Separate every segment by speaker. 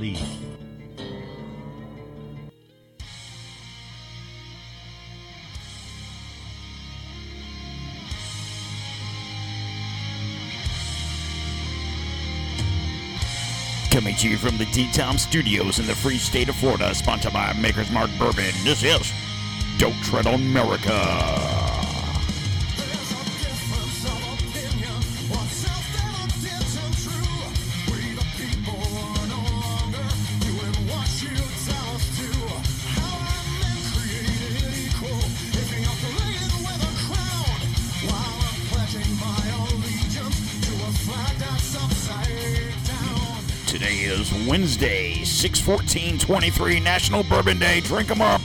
Speaker 1: I'm
Speaker 2: Coming to you from the DTOM Studios in the free state of Florida, sponsored by Maker's Mark Bourbon. This is Don't Tread on Merica. Today is Wednesday, 6-14-23, National Bourbon Day. Drink 'em up.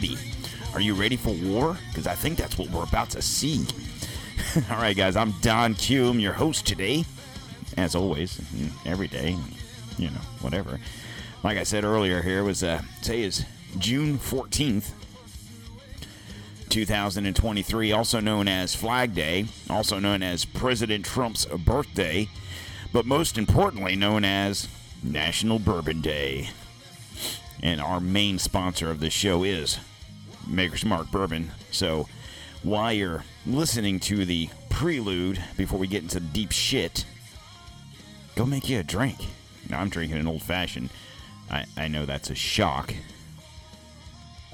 Speaker 2: Ready? Are you ready for war? Because I think that's what we're about to see. All right, guys. I'm Don Q. I'm your host today, as always, every day. You know, whatever. Like I said earlier, here was uh, today is June 14th, 2023, also known as Flag Day, also known as President Trump's birthday, but most importantly known as National Bourbon Day. And our main sponsor of the show is Maker's Mark Bourbon. So while you're listening to the prelude before we get into deep shit, go make you a drink. Now I'm drinking an old fashioned. I, I know that's a shock.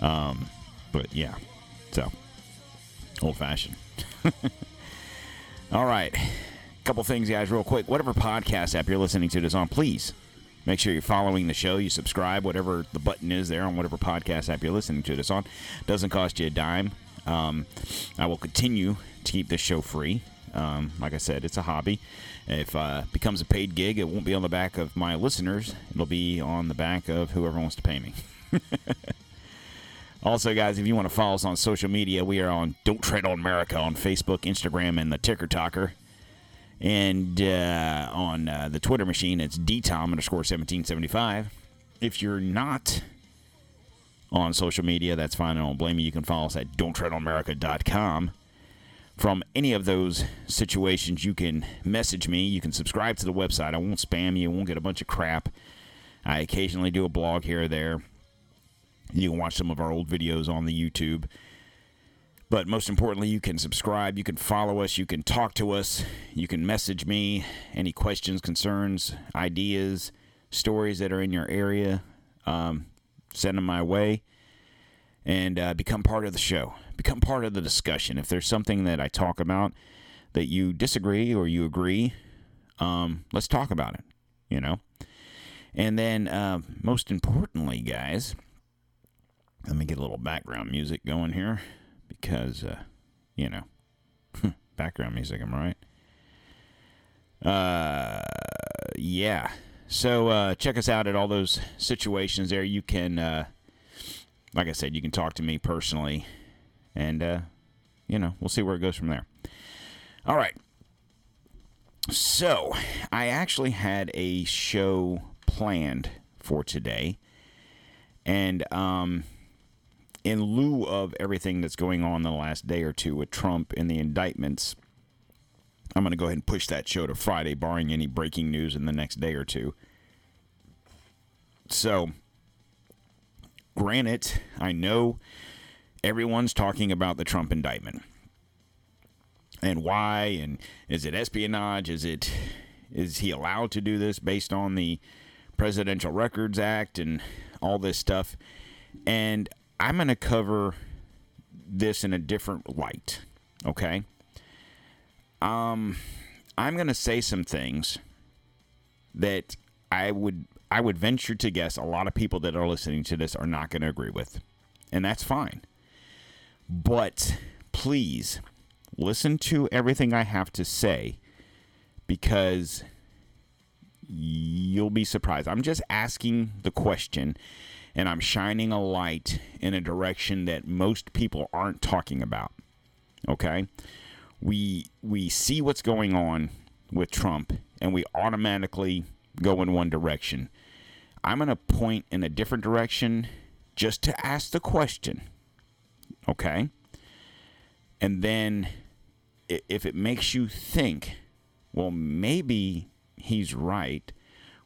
Speaker 2: Um, but yeah, so old fashioned. All right, a couple things, guys, real quick. Whatever podcast app you're listening to this on, please Make sure you're following the show. You subscribe, whatever the button is there on whatever podcast app you're listening to this on. Doesn't cost you a dime. Um, I will continue to keep this show free. Um, like I said, it's a hobby. If uh, it becomes a paid gig, it won't be on the back of my listeners. It'll be on the back of whoever wants to pay me. also, guys, if you want to follow us on social media, we are on Don't Tread on Merica on Facebook, Instagram, and the Ticker Talker. And uh, on uh, the Twitter machine, it's dtom underscore 1775. If you're not on social media, that's fine. I don't blame you. You can follow us at donttreadonmerica.com. From any of those situations, you can message me. You can subscribe to the website. I won't spam you. I won't get a bunch of crap. I occasionally do a blog here or there. You can watch some of our old videos on the YouTube. But most importantly, you can subscribe, you can follow us, you can talk to us, you can message me any questions, concerns, ideas, stories that are in your area. Um, send them my way and uh, become part of the show. Become part of the discussion. If there's something that I talk about that you disagree or you agree, um, let's talk about it, you know? And then, uh, most importantly, guys, let me get a little background music going here because, uh, you know, background music, am I right? Uh, yeah. So uh, check us out at all those situations there. You can, uh, like I said, you can talk to me personally, and uh, you know, we'll see where it goes from there. All right. So I actually had a show planned for today, and um, in lieu of everything that's going on the last day or two with Trump and the indictments I'm going to go ahead and push that show to Friday, barring any breaking news in the next day or two. So, granted, I know everyone's talking about the Trump indictment and why, and is it espionage? Is it is he allowed to do this based on the Presidential Records Act and all this stuff? And I'm going to cover this in a different light. Okay. Um, I'm going to say some things that I would I would venture to guess a lot of people that are listening to this are not going to agree with, and that's fine. But please listen to everything I have to say because you'll be surprised. I'm just asking the question and I'm shining a light in a direction that most people aren't talking about. Okay? We we see what's going on with Trump and we automatically go in one direction. I'm going to point in a different direction just to ask the question. Okay? And then if it makes you think, well, maybe he's right,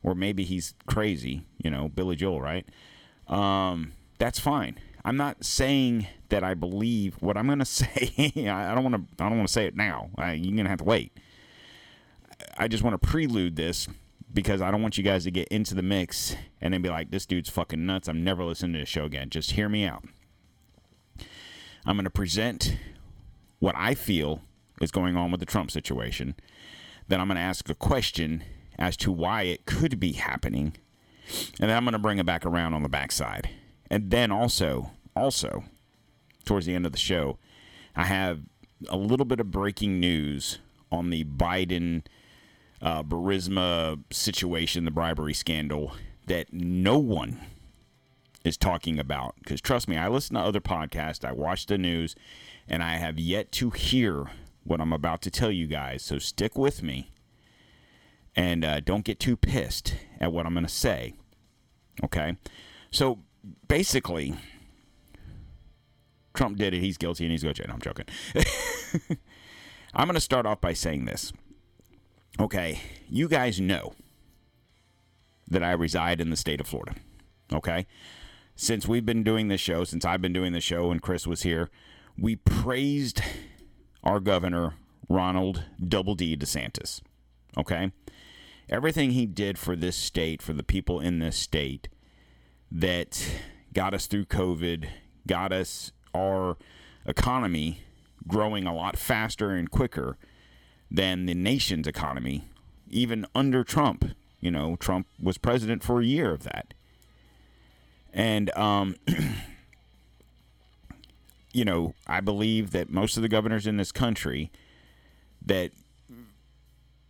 Speaker 2: or maybe he's crazy, you know, Billy Joel, right? Um, that's fine. I'm not saying that I believe what I'm going to say. I don't want to. I don't want to say it now. I, you're going to have to wait. I just want to prelude this because I don't want you guys to get into the mix and then be like, "This dude's fucking nuts. I'm never listening to this show again." Just hear me out. I'm going to present what I feel is going on with the Trump situation. Then I'm going to ask a question as to why it could be happening. And then I'm going to bring it back around on the backside. And then also, also, towards the end of the show, I have a little bit of breaking news on the Biden uh, Burisma situation, the bribery scandal that no one is talking about. Because trust me, I listen to other podcasts, I watch the news, and I have yet to hear what I'm about to tell you guys. So stick with me and uh, don't get too pissed at what I'm going to say. Okay? So basically, Trump did it. He's guilty and he's going to jail. No, I'm joking. I'm going to start off by saying this. Okay, you guys know that I reside in the state of Florida. Okay? Since we've been doing this show, since I've been doing the show and Chris was here, we praised our governor, Ronald Double D DeSantis. Okay? Everything he did for this state, for the people in this state, that got us through COVID, got us our economy growing a lot faster and quicker than the nation's economy, even under Trump. You know, Trump was president for a year of that. And um, you know, I believe that most of the governors in this country that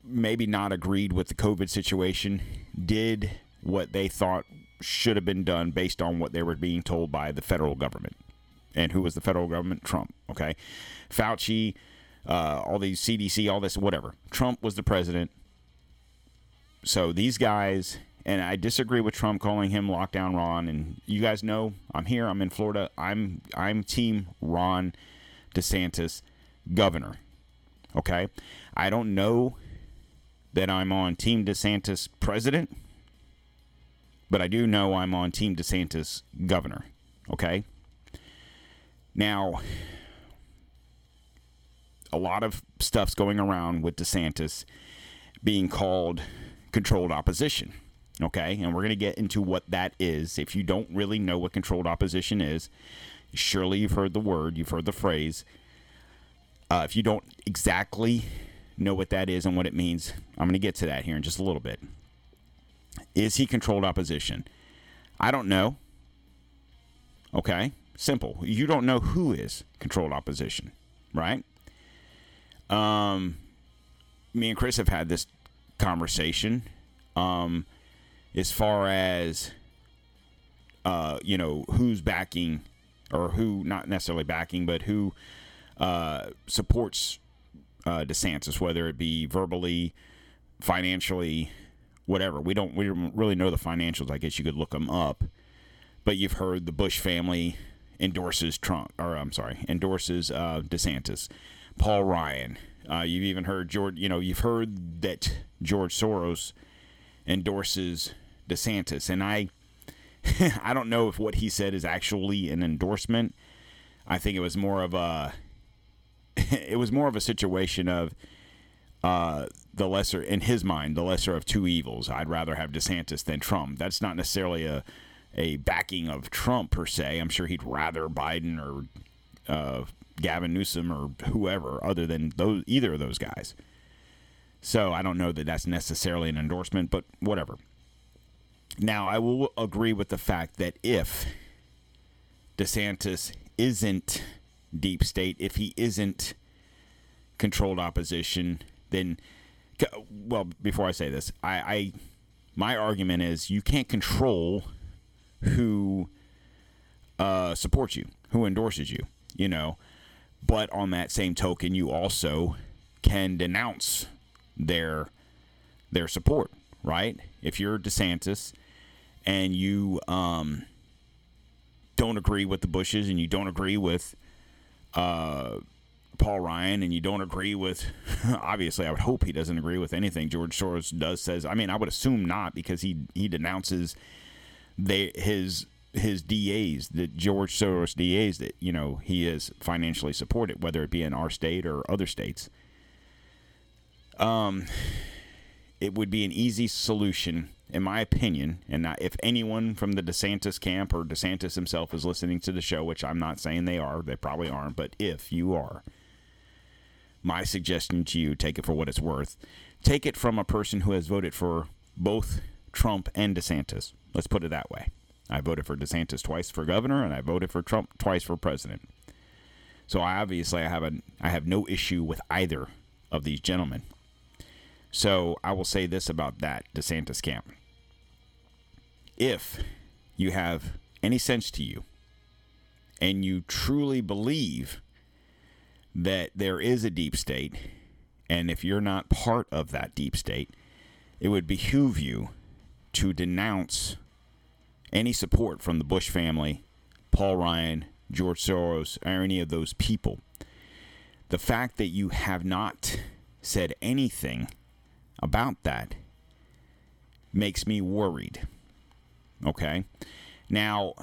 Speaker 2: maybe not agreed with the COVID situation did what they thought should have been done based on what they were being told by the federal government. And who was the federal government? Trump. Okay. Fauci, uh, all these CDC, all this, whatever. Trump was the president. So these guys and I disagree with Trump calling him lockdown Ron. And you guys know I'm here. I'm in Florida. I'm I'm Team Ron DeSantis, governor. Okay, I don't know that I'm on Team DeSantis president, but I do know I'm on Team DeSantis governor. Okay. Now, a lot of stuff's going around with DeSantis being called controlled opposition. Okay, and we're going to get into what that is. If you don't really know what controlled opposition is, surely you've heard the word, you've heard the phrase. Uh, if you don't exactly know what that is and what it means, I'm going to get to that here in just a little bit. Is he controlled opposition? I don't know. Okay, simple. You don't know who is controlled opposition, right? Um, me and Chris have had this conversation. Um, as far as uh, you know who's backing or who not necessarily backing, but who uh, supports uh, DeSantis, whether it be verbally, financially, whatever. We don't we don't really know the financials. I guess you could look them up, but you've heard the Bush family endorses Trump, or I'm sorry, endorses uh, DeSantis. Paul Ryan, Uh, you've even heard George. You know, you've heard that George Soros endorses DeSantis, and I, I don't know if what he said is actually an endorsement. I think it was more of a, it was more of a situation of, uh, the lesser in his mind, the lesser of two evils. I'd rather have DeSantis than Trump. That's not necessarily a, a backing of Trump per se. I'm sure he'd rather Biden or uh, Gavin Newsom or whoever other than those either of those guys. So I don't know that that's necessarily an endorsement, but whatever. Now I will agree with the fact that if DeSantis isn't deep state, if he isn't controlled opposition, then well, before I say this, I, I my argument is you can't control who uh, supports you, who endorses you, you know. But on that same token, you also can denounce their their support, right? If you're DeSantis and you um, don't agree with the Bushes and you don't agree with uh, Paul Ryan and you don't agree with obviously I would hope he doesn't agree with anything George Soros does says. I mean I would assume not because he he denounces they his his DAs the George Soros DAs that you know he is financially supported whether it be in our state or other states. Um it would be an easy solution in my opinion and if anyone from the DeSantis camp or DeSantis himself is listening to the show which I'm not saying they are they probably aren't but if you are my suggestion to you, take it for what it's worth. Take it from a person who has voted for both Trump and DeSantis. Let's put it that way. I voted for DeSantis twice for governor, and I voted for Trump twice for president. So I obviously I have a I have no issue with either of these gentlemen. So I will say this about that DeSantis camp. If you have any sense to you and you truly believe that there is a deep state, and if you're not part of that deep state, it would behoove you to denounce any support from the Bush family, Paul Ryan, George Soros, or any of those people. The fact that you have not said anything about that makes me worried. Okay? Now,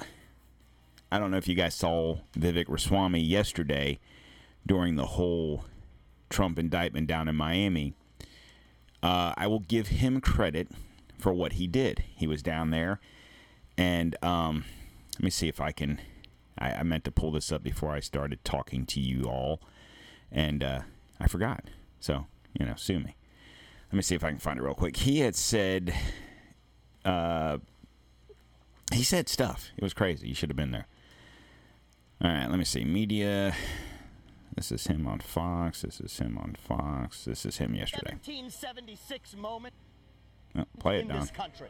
Speaker 2: I don't know if you guys saw Vivek Ramaswamy yesterday during the whole Trump indictment down in Miami. Uh, I will give him credit for what he did. He was down there, and um, let me see if I can. I, I, meant to pull this up before I started talking to you all, and uh, I forgot. So you know, sue me. Let me see if I can find it real quick. He had said, uh, he said stuff. It was crazy. You should have been there. All right, let me see. Media. This is him on Fox. This is him on Fox. This is him yesterday.
Speaker 3: 1776 moment.
Speaker 2: Oh, play it
Speaker 3: in
Speaker 2: down.
Speaker 3: This country.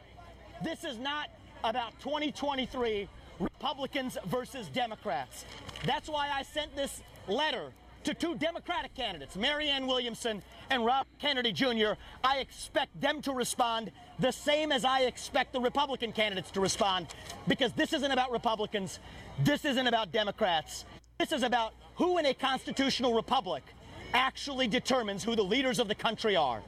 Speaker 3: This is not about 2023 Republicans versus Democrats. That's why I sent this letter to two Democratic candidates, Marianne Williamson and Rob Kennedy Jr. I expect them to respond the same as I expect the Republican candidates to respond because this isn't about Republicans. This isn't about Democrats. This is about who in a constitutional republic actually determines who the leaders of the country are.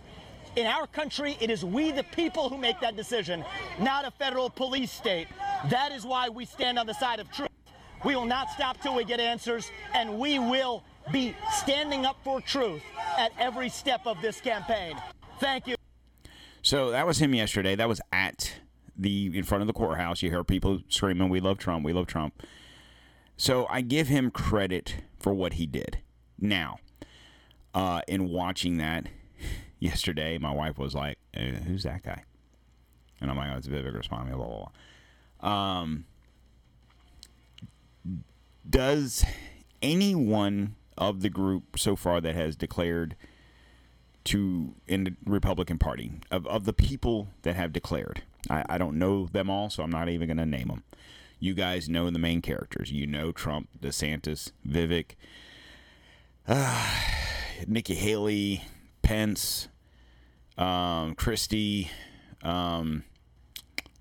Speaker 3: In our country, it is we, the people, who make that decision, not a federal police state. That is why we stand on the side of truth. We will not stop till we get answers, and we will be standing up for truth at every step of this campaign. Thank you.
Speaker 2: So that was him yesterday. That was at the in front of the courthouse. You hear people screaming, "We love Trump! We love Trump!" So I give him credit for what he did. Now, uh, in watching that yesterday, my wife was like, eh, "Who's that guy?" And I'm like, "Oh, it's Vivek Ramaswamy." Blah blah blah. Um, does anyone of the group so far that has declared to in the Republican Party of, of the people that have declared. I, I don't know them all, so I'm not even going to name them you guys know the main characters. You know Trump, DeSantis, Vivek, uh, Nikki Haley, Pence, um, Christie, um,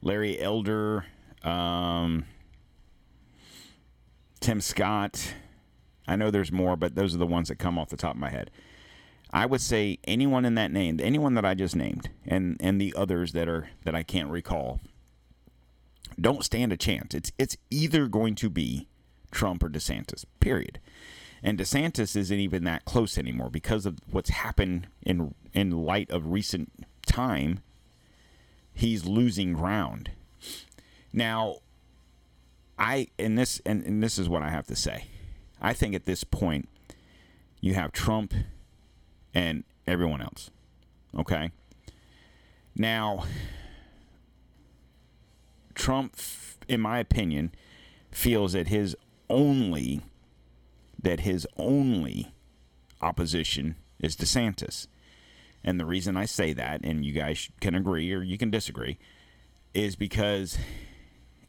Speaker 2: Larry Elder, um, Tim Scott. I know there's more, but those are the ones that come off the top of my head. I would say anyone in that name, anyone that I just named, and and the others that are that I can't recall, don't stand a chance. It's it's either going to be Trump or DeSantis. Period. And DeSantis isn't even that close anymore because of what's happened in in light of recent time. He's losing ground. Now, I and this and, and this is what I have to say. I think at this point you have Trump and everyone else. Okay? Now, Trump, in my opinion, feels that his only that his only opposition is DeSantis. And the reason I say that, and you guys can agree or you can disagree, is because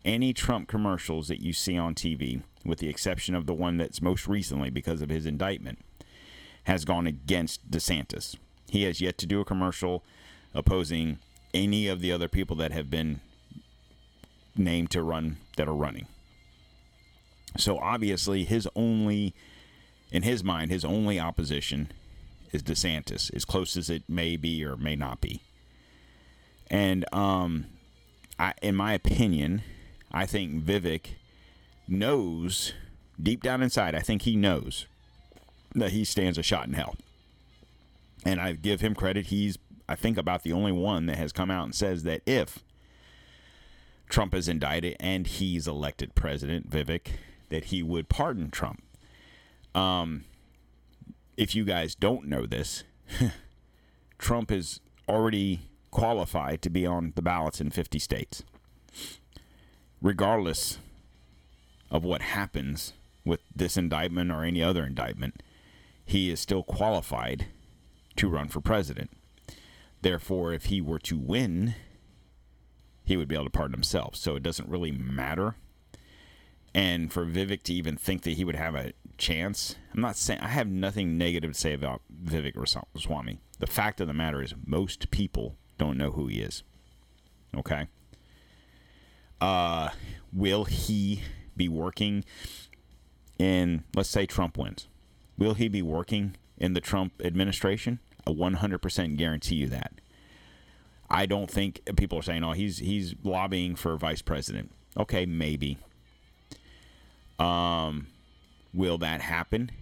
Speaker 2: any Trump commercials that you see on TV, with the exception of the one that's most recently because of his indictment, has gone against DeSantis. He has yet to do a commercial opposing any of the other people that have been named to run that are running. So obviously, his only, in his mind, his only opposition is DeSantis, as close as it may be or may not be. And um, I, in my opinion, I think Vivek knows deep down inside. I think he knows that he stands a shot in hell. And I give him credit. He's, I think, about the only one that has come out and says that if Trump is indicted and he's elected president, Vivek, that he would pardon Trump. Um, if you guys don't know this, Trump is already qualified to be on the ballots in 50 states. Regardless of what happens with this indictment or any other indictment, he is still qualified to run for president. Therefore, if he were to win, he would be able to pardon himself. So it doesn't really matter. And for Vivek to even think that he would have a chance, I'm not saying I have nothing negative to say about Vivek Ramaswamy. The fact of the matter is, most people don't know who he is. Okay. Uh, will he be working in, let's say Trump wins? Will he be working in the Trump administration? I 100% guarantee you that. I don't think people are saying, "Oh, he's he's lobbying for vice president." Okay, maybe. Um, will that happen?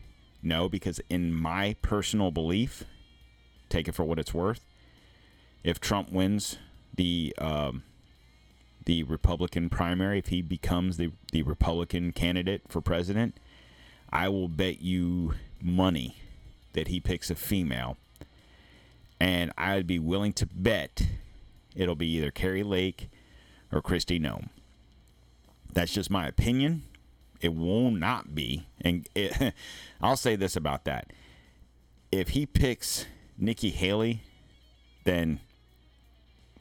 Speaker 2: No, because in my personal belief, take it for what it's worth. If Trump wins the um, the Republican primary, if he becomes the the Republican candidate for president, I will bet you money that he picks a female. And I'd be willing to bet it'll be either Kari Lake or Kristi Noem. That's just my opinion. It will not be. And it, I'll say this about that. If he picks Nikki Haley, then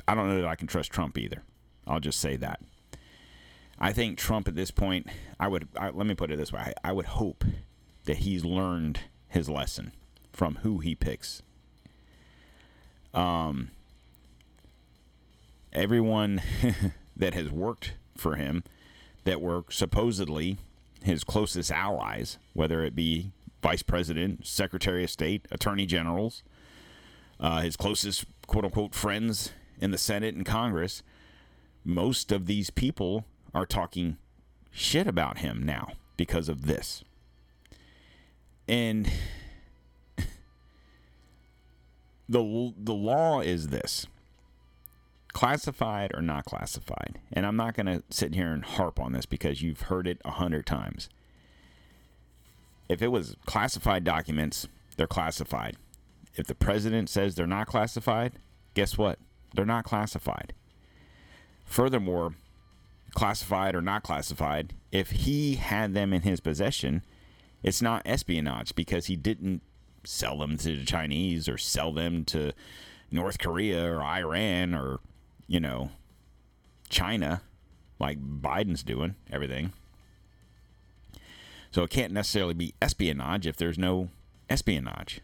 Speaker 2: I don't know that I can trust Trump either. I'll just say that. I think Trump at this point, I would I, let me put it this way: I, I would hope that he's learned his lesson from who he picks. Um, everyone that has worked for him, that were supposedly his closest allies, whether it be vice president, secretary of state, attorney generals, uh, his closest quote unquote friends in the Senate and Congress, most of these people are talking shit about him now because of this. And the the law is this. Classified or not classified. And i'm not going to sit here and harp on this because you've heard it a hundred times. If it was classified documents they're classified. If the president says they're not classified guess what? They're not classified furthermore classified or not classified if he had them in his possession it's not espionage because he didn't sell them to the Chinese or sell them to North Korea or Iran or, you know, China like Biden's doing everything. So it can't necessarily be espionage if there's no espionage.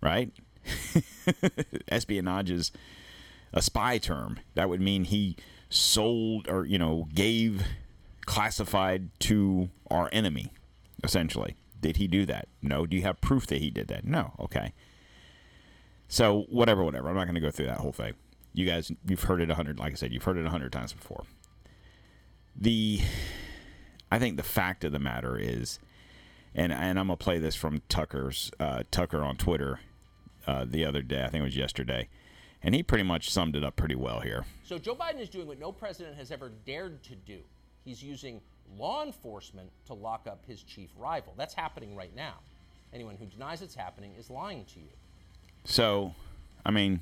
Speaker 2: Right? espionage is a spy term. That would mean he sold or, you know, gave classified to our enemy, essentially Did he do that? No. Do you have proof that he did that? No. Okay. So whatever, whatever. I'm not going to go through that whole thing. You guys, you've heard it a hundred. Like I said, you've heard it a hundred times before. The, I think the fact of the matter is, and and I'm gonna play this from Tucker's uh, Tucker on Twitter uh, the other day. I think it was yesterday, and he pretty much summed it up pretty well here.
Speaker 4: So Joe Biden is doing what no president has ever dared to do. He's using law enforcement to lock up his chief rival. That's happening right now. Anyone who denies it's happening is lying to you.
Speaker 2: So, I mean,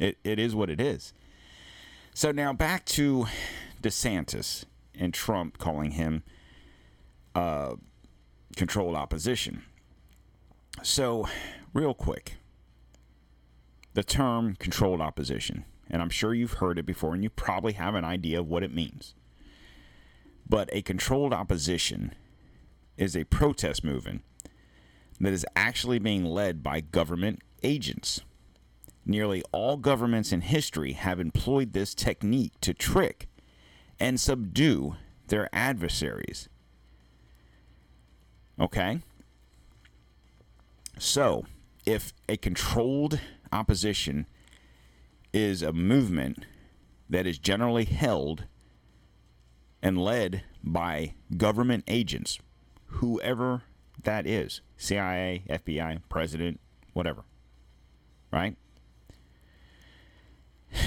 Speaker 2: it, it is what it is. So now back to DeSantis and Trump calling him uh, controlled opposition. So, real quick, the term controlled opposition, and I'm sure you've heard it before and you probably have an idea of what it means. But a controlled opposition is a protest movement that is actually being led by government agents. Nearly all governments in history have employed this technique to trick and subdue their adversaries. Okay? So, if a controlled opposition is a movement that is generally held and led by government agents, whoever that is CIA, FBI, president, whatever. Right?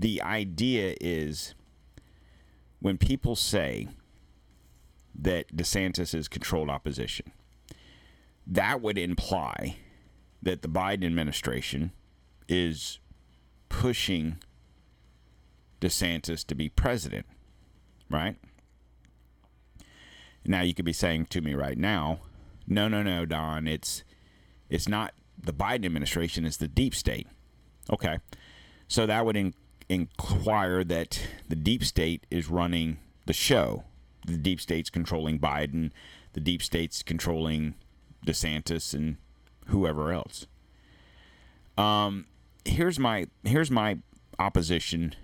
Speaker 2: The idea is when people say that DeSantis is controlled opposition, that would imply that the Biden administration is pushing DeSantis to be president, right? Now you could be saying to me right now, no, no, no, Don, it's it's not the Biden administration, it's the deep state. Okay. So that would in, inquire that the deep state is running the show. The deep state's controlling Biden, the deep state's controlling DeSantis and whoever else. Um here's my here's my opposition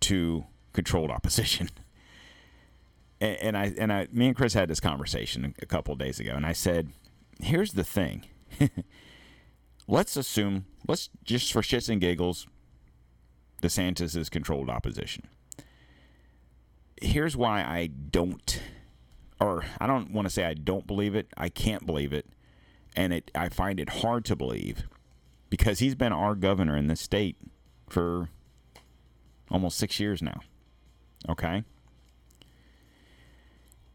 Speaker 2: to controlled opposition. and, and I and I me and Chris had this conversation a couple days ago, and I said, "Here's the thing. let's assume, let's just for shits and giggles, DeSantis is controlled opposition. Here's why I don't, or I don't want to say I don't believe it. I can't believe it, and it I find it hard to believe because he's been our governor in this state for almost six years now. Okay."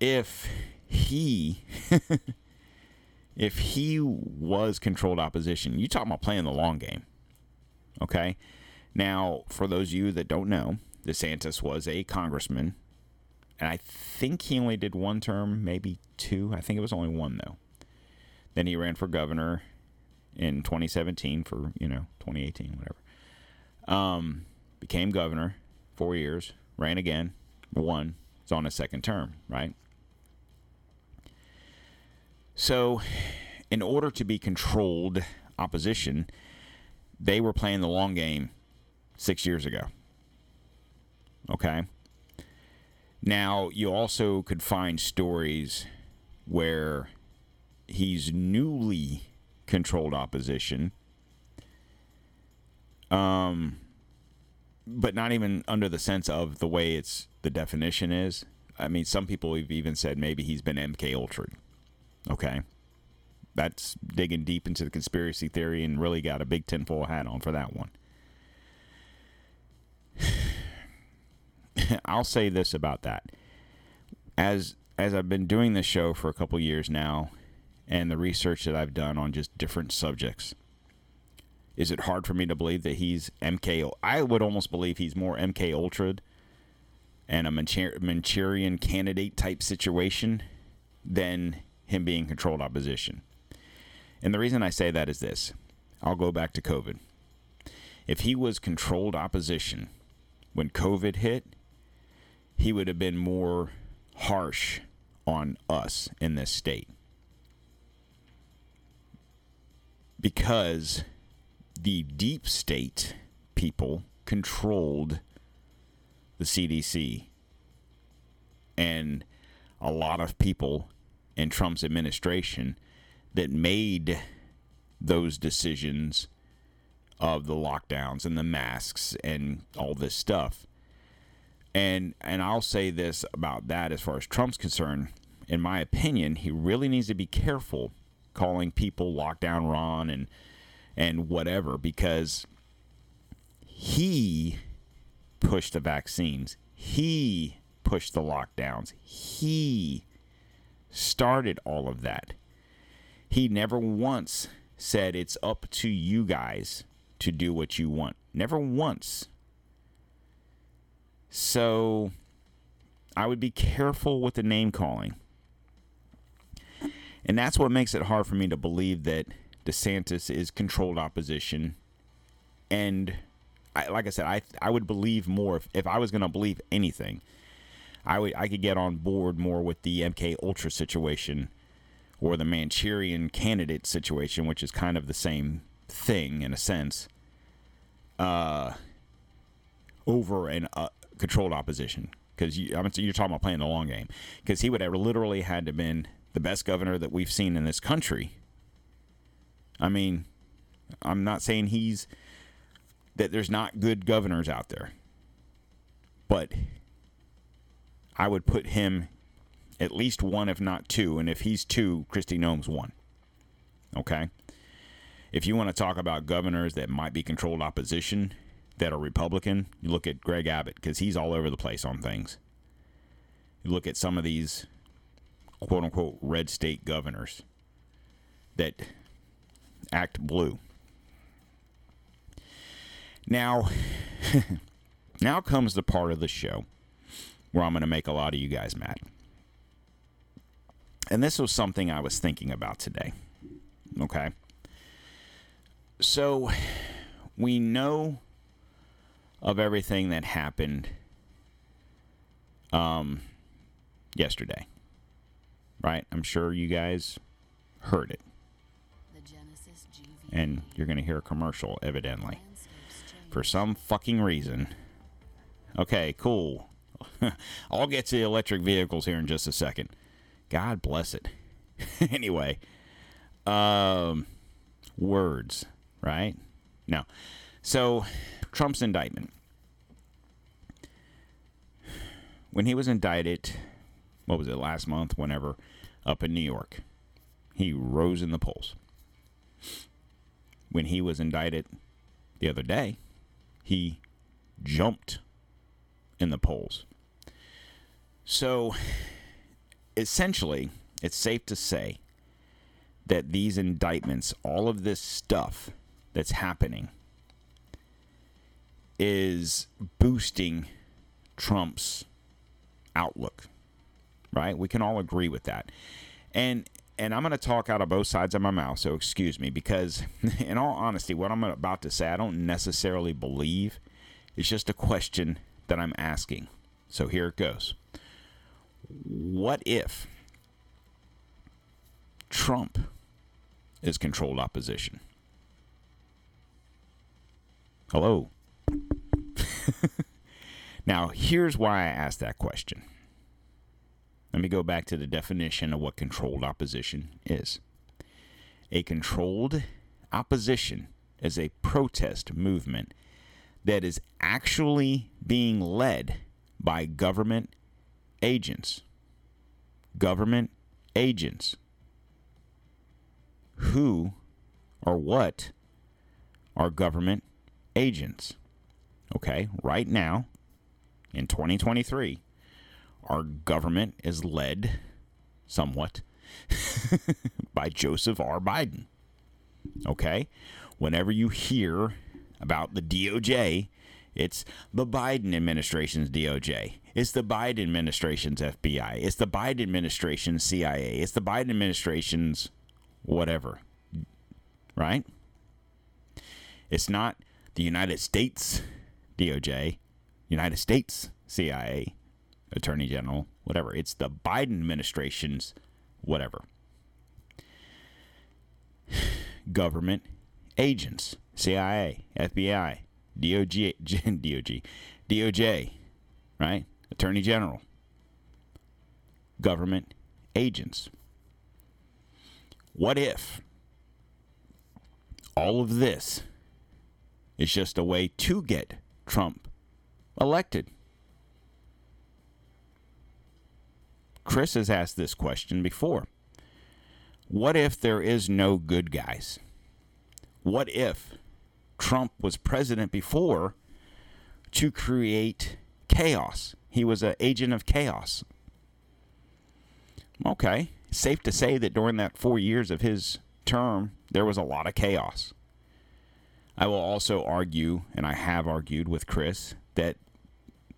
Speaker 2: if he if he was controlled opposition, you talking about playing the long game. Okay? Now, for those of you that don't know, DeSantis was a congressman, and I think he only did one term, maybe two. I think it was only one though. Then he ran for governor in 2017 for, you know, 2018, whatever. Um, became governor, four years, ran again, won. It's on his second term, right? So, in order to be controlled opposition, they were playing the long game six years ago. Okay. Now, you also could find stories where he's newly controlled opposition. Um, but not even under the sense of the way it's the definition is. I mean, some people have even said maybe he's been MK Ultra. Okay. That's digging deep into the conspiracy theory and really got a big tinfoil hat on for that one. I'll say this about that. As as I've been doing this show for a couple years now and the research that I've done on just different subjects, is it hard for me to believe that he's MK? I would almost believe he's more MK Ultra and a Manchurian candidate type situation than him being controlled opposition. And the reason I say that is this I'll go back to COVID. If he was controlled opposition when COVID hit, he would have been more harsh on us in this state. Because the deep state people controlled the CDC. And a lot of people in Trump's administration that made those decisions of the lockdowns and the masks and all this stuff. And and I'll say this about that as far as Trump's concerned, in my opinion, he really needs to be careful calling people lockdown Ron and and whatever because he pushed the vaccines. He pushed the lockdowns. He started all of that. He never once said it's up to you guys to do what you want. Never once. So I would be careful with the name calling. And that's what makes it hard for me to believe that DeSantis is controlled opposition. And I, like I said, I I would believe more if, if I was going to believe anything. I would I could get on board more with the MK Ultra situation or the Manchurian candidate situation, which is kind of the same thing in a sense. Uh, over an uh, controlled opposition because you, I mean, you're talking about playing the long game because he would have literally had to been the best governor that we've seen in this country. I mean, I'm not saying he's that there's not good governors out there, but I would put him at least one, if not two, and if he's two, Kristi Noem's one. Okay. If you want to talk about governors that might be controlled opposition that are Republican, you look at Greg Abbott because he's all over the place on things. You look at some of these quote unquote red state governors that act blue. Now, now comes the part of the show where I'm going to make a lot of you guys mad. And this was something I was thinking about today. Okay. So, we know of everything that happened um, yesterday right? I'm sure you guys heard it. And you're going to hear a commercial, evidently. For some fucking reason. Okay, cool. I'll get to the electric vehicles here in just a second. God bless it. anyway, um, words, right? No. So, Trump's indictment. When he was indicted, what was it, last month, whenever, up in New York. He rose in the polls. When he was indicted the other day, he jumped in the polls. So essentially, it's safe to say that these indictments, all of this stuff that's happening, is boosting Trump's outlook right? We can all agree with that. And and I'm going to talk out of both sides of my mouth, so excuse me, because in all honesty, what I'm about to say, I don't necessarily believe. It's just a question that I'm asking. So here it goes. What if Trump is controlled opposition? Hello. now, here's why I asked that question. Let me go back to the definition of what controlled opposition is. A controlled opposition is a protest movement that is actually being led by government agents. Government agents. Who or what are government agents? Okay, right now in 2023, our government is led somewhat by Joseph R. Biden. Okay? Whenever you hear about the DOJ, it's the Biden administration's DOJ. It's the Biden administration's FBI. It's the Biden administration's CIA. It's the Biden administration's whatever. Right? It's not the United States DOJ, United States CIA attorney general, whatever. It's the Biden administration's whatever. Government agents, CIA, FBI, DOJ, DOJ, DOJ, right? Attorney general. Government agents. What if all of this is just a way to get Trump elected? Chris has asked this question before. What if there is no good guys? What if Trump was president before to create chaos? He was an agent of chaos. Okay, safe to say that during that four years of his term, there was a lot of chaos. I will also argue, and I have argued with Chris, that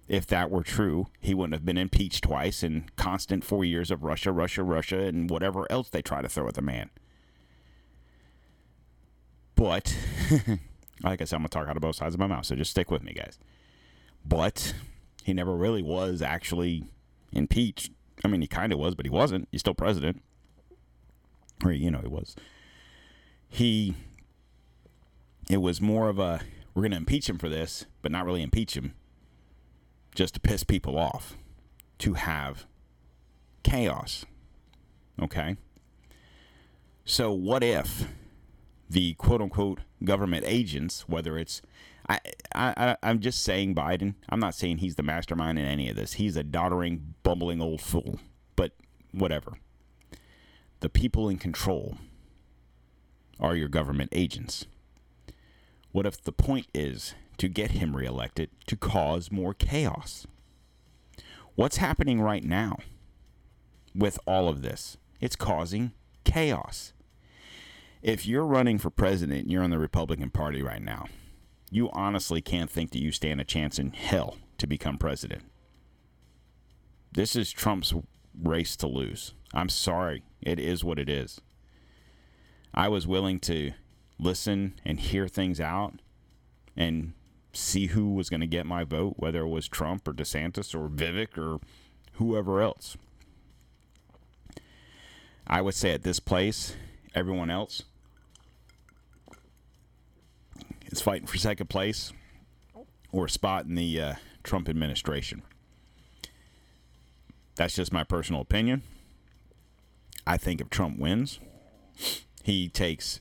Speaker 2: if that were true, he wouldn't have been impeached twice and constant four years of Russia, Russia, Russia, and whatever else they try to throw at the man. But, like I said, I'm going to talk out of both sides of my mouth, so just stick with me, guys. But he never really was actually impeached. I mean, he kind of was, but he wasn't. He's still president. Or, you know, he was. He, it was more of a, we're going to impeach him for this, but not really impeach him just to piss people off, to have chaos. Okay? So, what if the quote unquote government agents, whether it's I, I, I'm just saying Biden. I'm not saying he's the mastermind in any of this. He's a doddering, bumbling old fool. But whatever. The people in control are your government agents. What if the point is to get him reelected to cause more chaos. What's happening right now with all of this? It's causing chaos. If you're running for president and you're in the Republican Party right now, you honestly can't think that you stand a chance in hell to become president. This is Trump's race to lose. I'm sorry. It is what it is. I was willing to listen and hear things out and see who was going to get my vote, whether it was Trump or DeSantis or Vivek or whoever else. I would say at this place, everyone else is fighting for second place or a spot in the uh, Trump administration. That's just my personal opinion. I think if Trump wins, he takes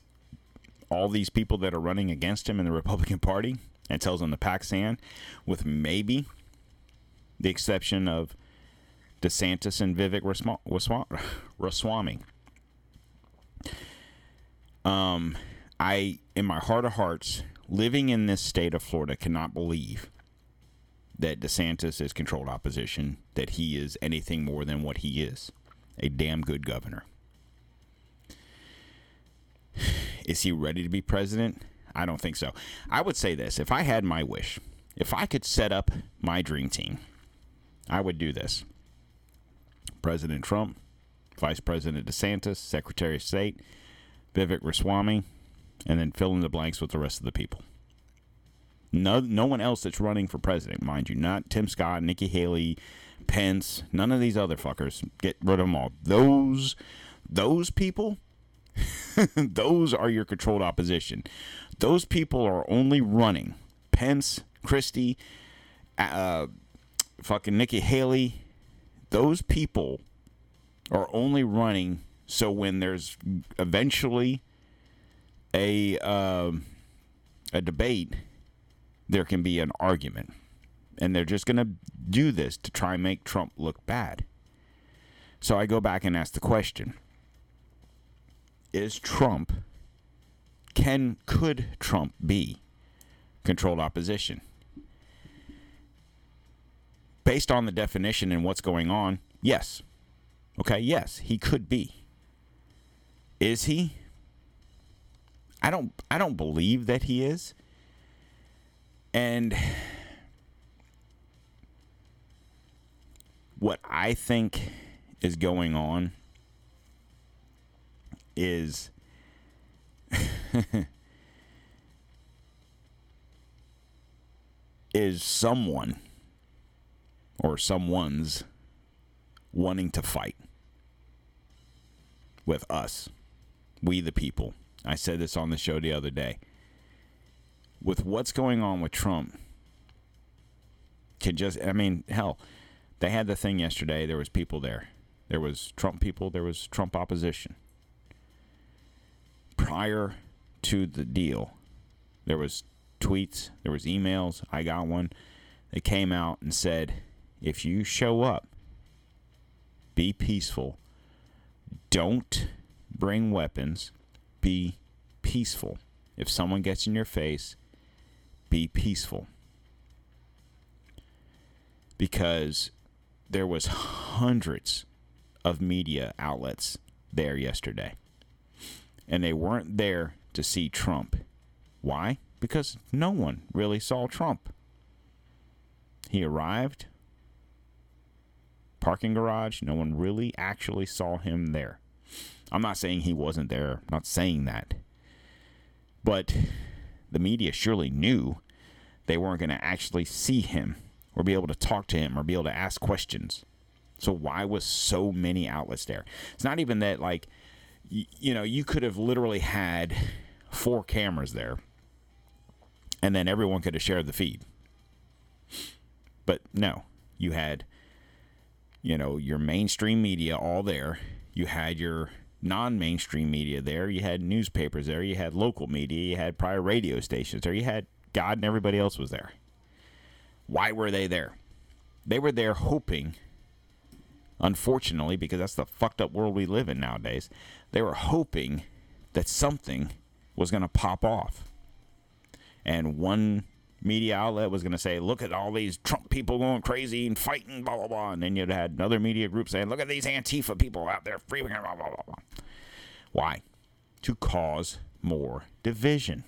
Speaker 2: all these people that are running against him in the Republican Party and tells them to pack sand, with maybe the exception of DeSantis and Vivek Ramaswamy. Um, I, in my heart of hearts, living in this state of Florida, cannot believe that DeSantis is controlled opposition, that he is anything more than what he is a damn good governor. Is he ready to be president? I don't think so. I would say this if I had my wish, if I could set up my dream team, I would do this President Trump, Vice President DeSantis, Secretary of State, Vivek Ramaswamy, and then fill in the blanks with the rest of the people. No, no one else that's running for president, mind you. Not Tim Scott, Nikki Haley, Pence, none of these other fuckers. Get rid of them all. Those, those people, those are your controlled opposition. Those people are only running. Pence, Christie, uh, fucking Nikki Haley. Those people are only running so when there's eventually a uh, a debate, there can be an argument, and they're just going to do this to try and make Trump look bad. So I go back and ask the question: Is Trump can could Trump be controlled opposition? Based on the definition and what's going on, yes. Okay, yes, he could be. Is he? I don't I don't believe that he is. And what I think is going on is is someone or someone's wanting to fight with us, we the people. I said this on the show the other day. With what's going on with Trump, can just I mean, hell, they had the thing yesterday. There was people there. There was Trump people. There was Trump opposition. Prior to the deal, there was tweets, there was emails. I got one that came out and said, if you show up, be peaceful. Don't bring weapons. Be peaceful. If someone gets in your face, be peaceful. Because there was hundreds of media outlets there yesterday. And they weren't there to see Trump. Why? Because no one really saw Trump. He arrived, parking garage, no one really actually saw him there. I'm not saying he wasn't there, I'm not saying that. But the media surely knew they weren't going to actually see him or be able to talk to him or be able to ask questions. So why was so many outlets there? It's not even that like you know, you could have literally had four cameras there and then everyone could have shared the feed. But no, you had you know, your mainstream media all there. You had your non-mainstream media there. You had newspapers there. You had local media. You had prior radio stations there. You had God and everybody else was there. Why were they there? They were there hoping unfortunately, because that's the fucked up world we live in nowadays, they were hoping that something was going to pop off. And one media outlet was going to say, look at all these Trump people going crazy and fighting, blah, blah, blah. And then you'd had another media group saying, look at these Antifa people out there freaking, blah, blah, blah, blah. Why? To cause more division.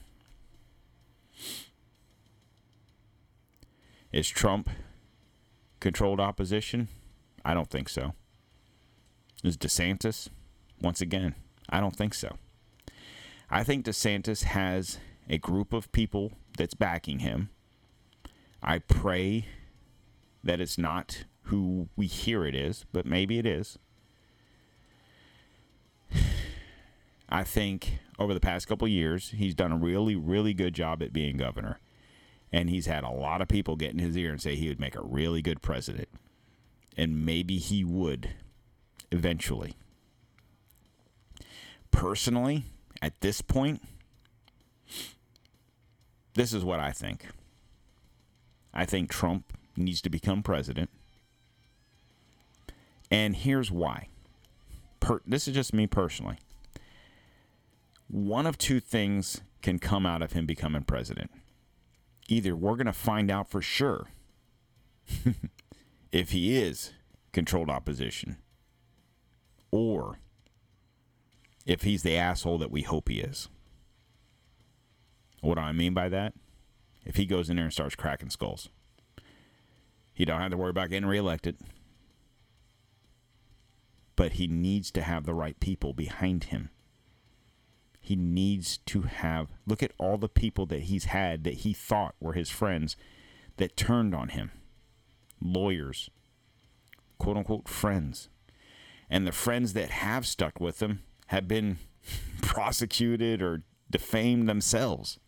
Speaker 2: Is Trump controlled opposition? I don't think so. Is DeSantis? Once again, I don't think so. I think DeSantis has a group of people that's backing him. I pray that it's not who we hear it is, but maybe it is. I think over the past couple years, he's done a really, really good job at being governor. And he's had a lot of people get in his ear and say he would make a really good president. And maybe he would eventually. Personally, at this point, this is what I think. I think Trump needs to become president. And here's why. Per- this is just me personally. One of two things can come out of him becoming president. Either we're going to find out for sure if he is controlled opposition, or if he's the asshole that we hope he is. What do I mean by that? If he goes in there and starts cracking skulls, he don't have to worry about getting reelected. But he needs to have the right people behind him. He needs to have look at all the people that he's had that he thought were his friends that turned on him. Lawyers, quote unquote friends. And the friends that have stuck with him have been prosecuted or defamed themselves.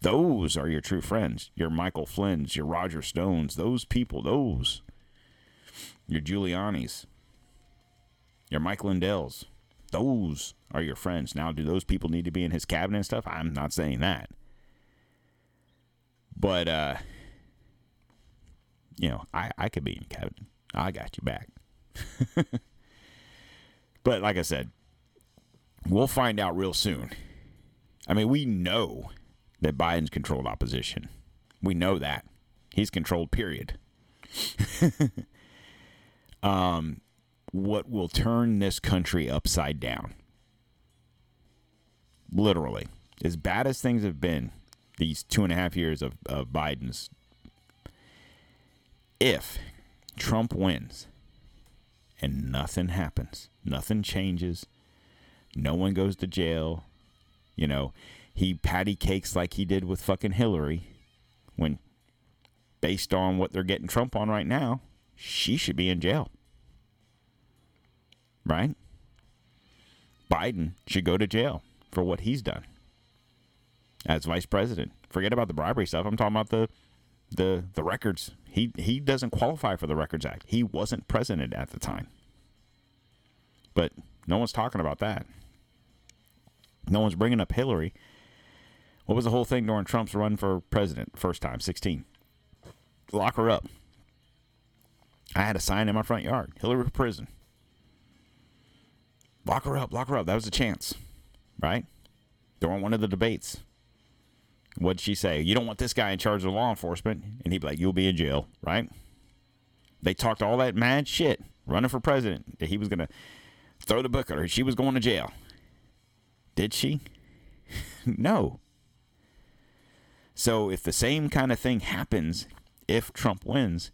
Speaker 2: Those are your true friends. Your Michael Flynn's, your Roger Stones, those people, those. Your Giuliani's, your Mike Lindell's. Those are your friends. Now, do those people need to be in his cabinet and stuff? I'm not saying that. But, uh, you know, I, I could be in cabinet. I got you back. but like I said, we'll find out real soon. I mean, we know that Biden's controlled opposition. We know that. He's controlled, period. um, what will turn this country upside down? Literally. As bad as things have been these two and a half years of, of Biden's, if Trump wins and nothing happens, nothing changes, no one goes to jail, you know, he patty cakes like he did with fucking Hillary when based on what they're getting Trump on right now, she should be in jail. Right? Biden should go to jail for what he's done as vice president. Forget about the bribery stuff. I'm talking about the the the records. He he doesn't qualify for the Records Act. He wasn't president at the time. But no one's talking about that. No one's bringing up Hillary. What was the whole thing during Trump's run for president? First time, 16. Lock her up. I had a sign in my front yard Hillary for prison. Lock her up, lock her up. That was a chance, right? During one of the debates. What'd she say? You don't want this guy in charge of law enforcement. And he'd be like, You'll be in jail, right? They talked all that mad shit running for president that he was going to throw the book at her. She was going to jail. Did she? no. So if the same kind of thing happens if Trump wins,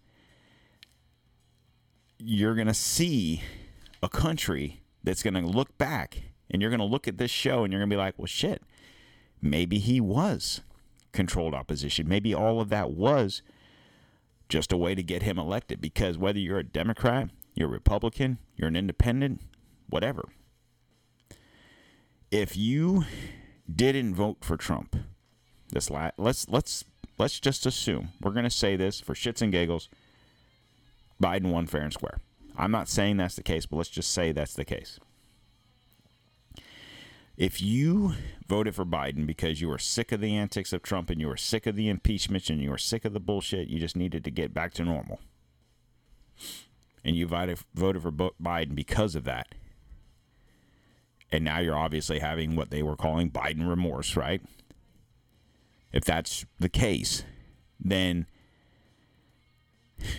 Speaker 2: you're going to see a country that's going to look back and you're going to look at this show and you're going to be like, well, shit, maybe he was controlled opposition. Maybe all of that was just a way to get him elected because whether you're a Democrat, you're a Republican, you're an independent, whatever. If you didn't vote for Trump, this let's let's let's just assume we're going to say this for shits and giggles. Biden won fair and square. I'm not saying that's the case, but let's just say that's the case. If you voted for Biden because you were sick of the antics of Trump and you were sick of the impeachment and you were sick of the bullshit, you just needed to get back to normal. And you voted for Biden because of that. And now you're obviously having what they were calling Biden remorse, right? If that's the case, then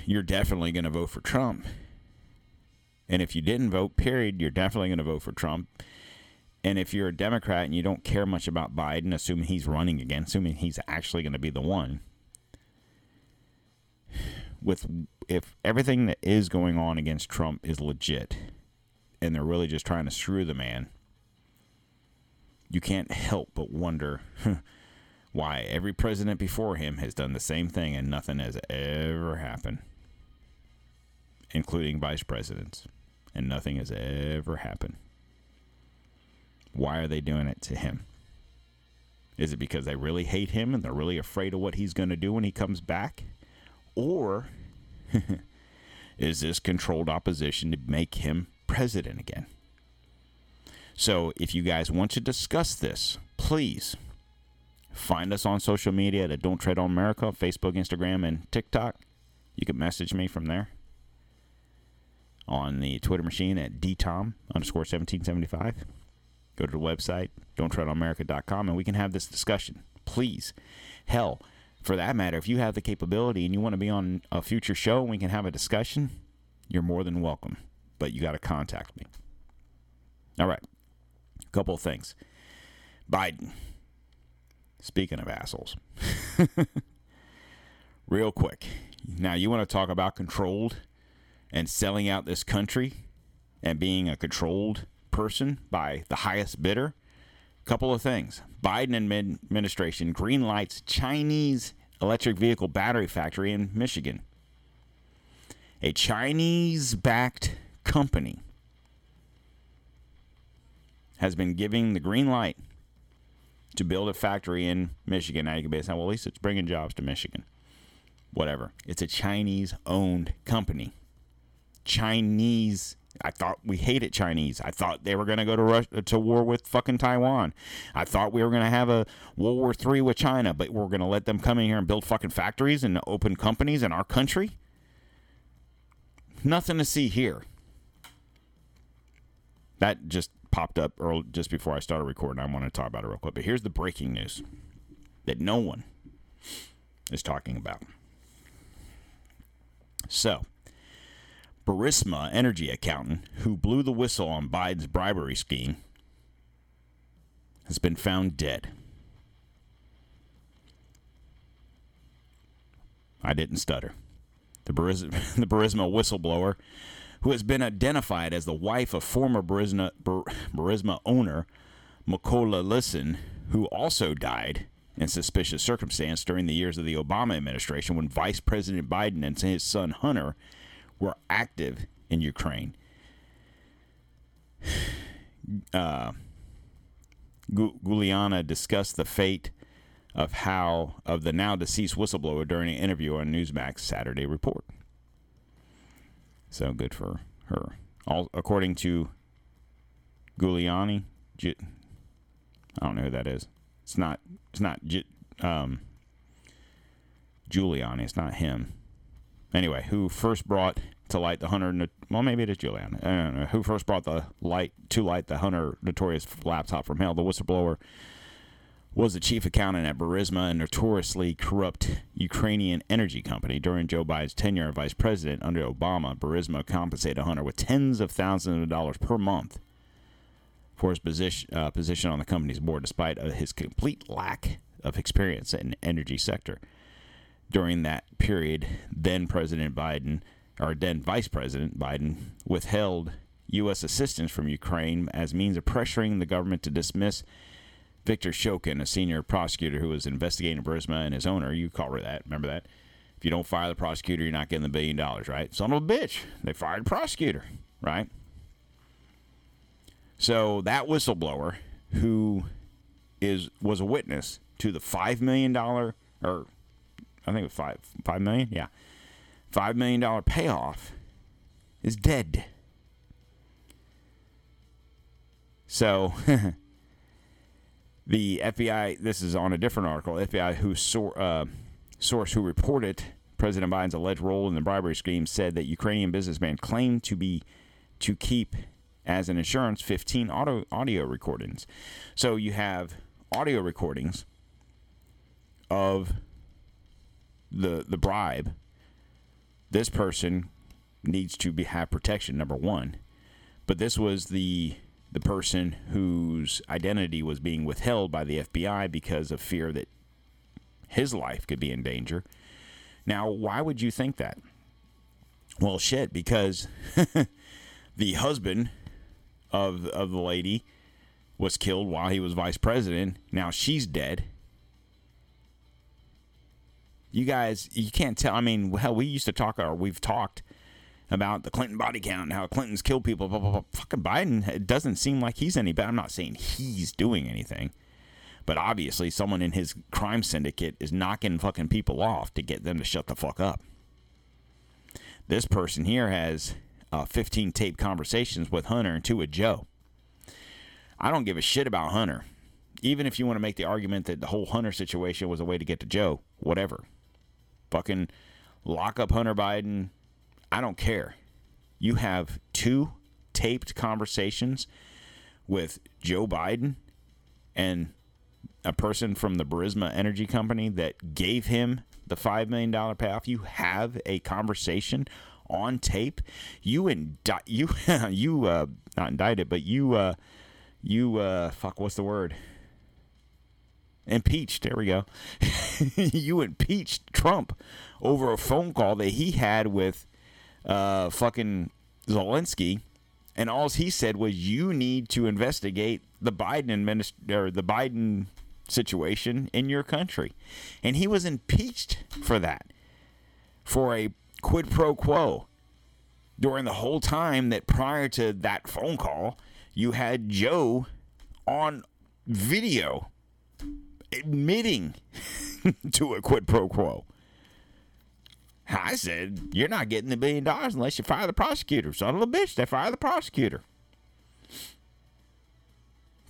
Speaker 2: you're definitely going to vote for Trump. And if you didn't vote, period, you're definitely going to vote for Trump. And if you're a Democrat and you don't care much about Biden, assuming he's running again, assuming he's actually going to be the one, with if everything that is going on against Trump is legit and they're really just trying to screw the man, you can't help but wonder why every president before him has done the same thing and nothing has ever happened, including vice presidents, and nothing has ever happened. Why are they doing it to him? Is it because they really hate him and they're really afraid of what he's going to do when he comes back? Or is this controlled opposition to make him president again? So, if you guys want to discuss this, please find us on social media at Don't Tread on Merica, Facebook, Instagram, and TikTok. You can message me from there on the Twitter machine at dtom underscore 1775 go to the website, don'ttreadonmerica.com, and we can have this discussion. Please. Hell, for that matter, if you have the capability and you want to be on a future show and we can have a discussion, you're more than welcome. But you got to contact me. All right. Couple of things. Biden. Speaking of assholes. Real quick. Now, you want to talk about controlled and selling out this country and being a controlled person by the highest bidder. Couple of things. Biden administration green lights Chinese electric vehicle battery factory in Michigan. A Chinese backed company has been giving the green light to build a factory in Michigan. Now you can be saying, well, at least it's bringing jobs to Michigan. Whatever. It's a Chinese owned company. Chinese I thought we hated Chinese. I thought they were going to go to Russia, to war with fucking Taiwan. I thought we were going to have a World War III with China, but we're going to let them come in here and build fucking factories and open companies in our country. Nothing to see here. That just popped up early, just before I started recording. I want to talk about it real quick. But here's the breaking news that no one is talking about. So, Barisma energy accountant who blew the whistle on Biden's bribery scheme has been found dead. I didn't stutter. The Barisma, the Burisma whistleblower, who has been identified as the wife of former Burisma, Burisma owner Mykola Lisin, who also died in suspicious circumstance during the years of the Obama administration when Vice President Biden and his son Hunter were active in Ukraine. Uh, Guliana discussed the fate of how of the now deceased whistleblower during an interview on Newsmax Saturday Report. So good for her. All according to Giuliani, I don't know who that is. It's not. It's not. Um, Giuliani. It's not him. Anyway, who first brought to light the Hunter? Well, maybe it is Giuliani. I don't know. Who first brought the light to light the Hunter notorious laptop from hell? The whistleblower was the chief accountant at Burisma, a notoriously corrupt Ukrainian energy company. During Joe Biden's tenure as vice president under Obama, Burisma compensated Hunter with tens of thousands of dollars per month for his position, uh, position on the company's board, despite his complete lack of experience in the energy sector. During that period, then President Biden, or then Vice President Biden, withheld U.S. assistance from Ukraine as means of pressuring the government to dismiss Victor Shokin, a senior prosecutor who was investigating Burisma and his owner. You call her that. Remember that? If you don't fire the prosecutor, you're not getting the billion dollars, right? Son of a bitch. They fired the prosecutor, right? So that whistleblower who is was a witness to the five million dollar or I think it was five five million, yeah. Five million dollar payoff is dead. So the FBI, this is on a different article, FBI who sor- uh, source who reported President Biden's alleged role in the bribery scheme said that Ukrainian businessman claimed to be to keep as an insurance 15 auto, audio recordings. So you have audio recordings of the the bribe. This person needs to be have protection number 1. But this was the the person whose identity was being withheld by the FBI because of fear that his life could be in danger. Now, why would you think that? Well, shit, because the husband of of the lady was killed while he was vice president. Now she's dead. You guys, you can't tell. I mean, hell, we used to talk, or we've talked about the Clinton body count and how Clinton's killed people. Blah, blah, blah. Fucking Biden, it doesn't seem like he's any better. I'm not saying he's doing anything, but obviously someone in his crime syndicate is knocking fucking people off to get them to shut the fuck up. This person here has uh, 15 tape conversations with Hunter and two with Joe. I don't give a shit about Hunter. Even if you want to make the argument that the whole Hunter situation was a way to get to Joe, whatever. Fucking lock up Hunter Biden, I don't care. You have two taped conversations with Joe Biden and a person from the Burisma Energy Company that gave him the $5 million payoff. You have a conversation on tape. You indict, you, you, uh, not indicted, but you, uh, you, uh, fuck, what's the word? Impeached. There we go. you impeached Trump over a phone call that he had with uh, fucking Zelensky, and all he said was, "You need to investigate the Biden administ- or the Biden situation in your country," and he was impeached for that, for a quid pro quo. During the whole time that prior to that phone call, you had Joe on video admitting to a quid pro quo. I said, You're not getting the billion dollars unless you fire the prosecutor. Son of a bitch, they fire the prosecutor.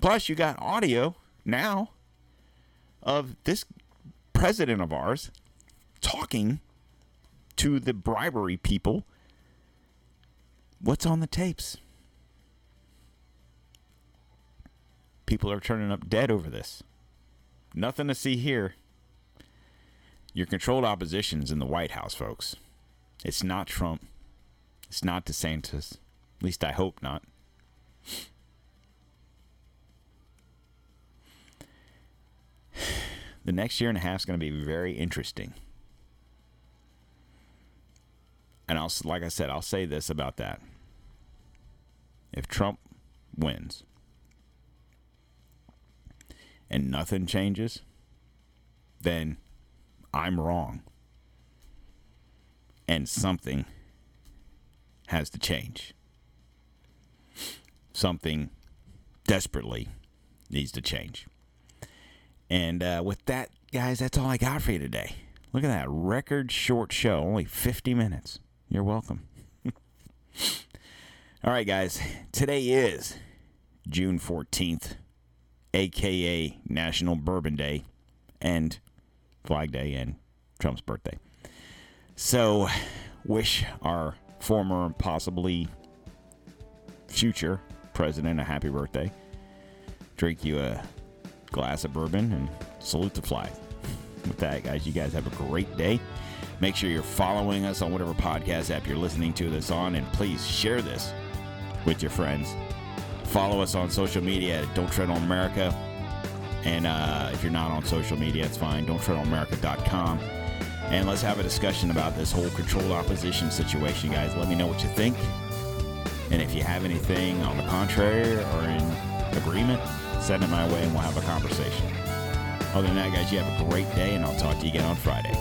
Speaker 2: Plus, you got audio now of this president of ours talking to the bribery people. What's on the tapes? People are turning up dead over this. Nothing to see here. Your controlled opposition's in the White House, folks. It's not Trump. It's not DeSantis. At least I hope not. The next year and a half is going to be very interesting. And I'll, like I said, I'll say this about that. If Trump wins and nothing changes, then I'm wrong. And something has to change. Something desperately needs to change. And uh, with that, guys, that's all I got for you today. Look at that record short show, only 50 minutes. You're welcome. all right, guys, today is June 14th, aka National Bourbon Day, and Flag Day, and Trump's birthday. So, wish our former, possibly future president a happy birthday. Drink you a glass of bourbon and salute the flag. With that, guys, you guys have a great day. Make sure you're following us on whatever podcast app you're listening to this on, and please share this with your friends. Follow us on social media at Don't Tread on Merica. And uh, if you're not on social media, it's fine. Don't tread on Merica.com. And let's have a discussion about this whole controlled opposition situation, guys. Let me know what you think. And if you have anything on the contrary or in agreement, send it my way and we'll have a conversation. Other than that, guys, you have a great day, and I'll talk to you again on Friday.